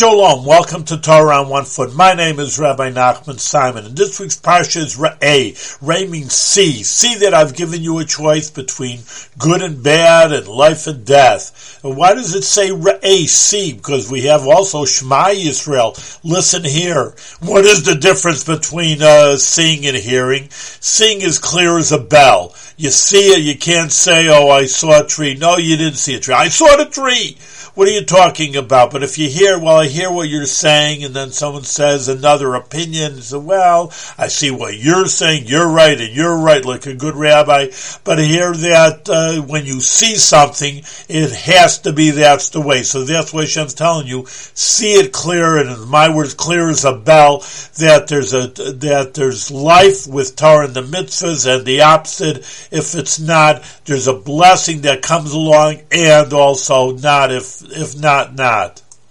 Shalom, welcome to Torah on One Foot. My name is Rabbi Nachman Simon, and this week's parsha is Re'eh. Re means see. See that I've given you a choice between good and bad and life and death. And why does it say Re'eh, see? Because we have also Shema Yisrael, listen here. What is the difference between uh, seeing and hearing? Seeing is clear as a bell. You see it, you can't say, oh, I saw a tree. No, you didn't see a tree. I saw the tree. What are you talking about? But if you hear, well, I hear what you're saying, and then someone says another opinion, so, well, I see what you're saying, you're right, and you're right, like a good rabbi. But I hear that uh, when you see something, it has to be that's the way. So that's why Hashem's telling you, see it clear, and in my words, clear as a bell, that there's a that there's life with Torah and the mitzvahs, and the opposite, if it's not, there's a blessing that comes along, and also not if if not not.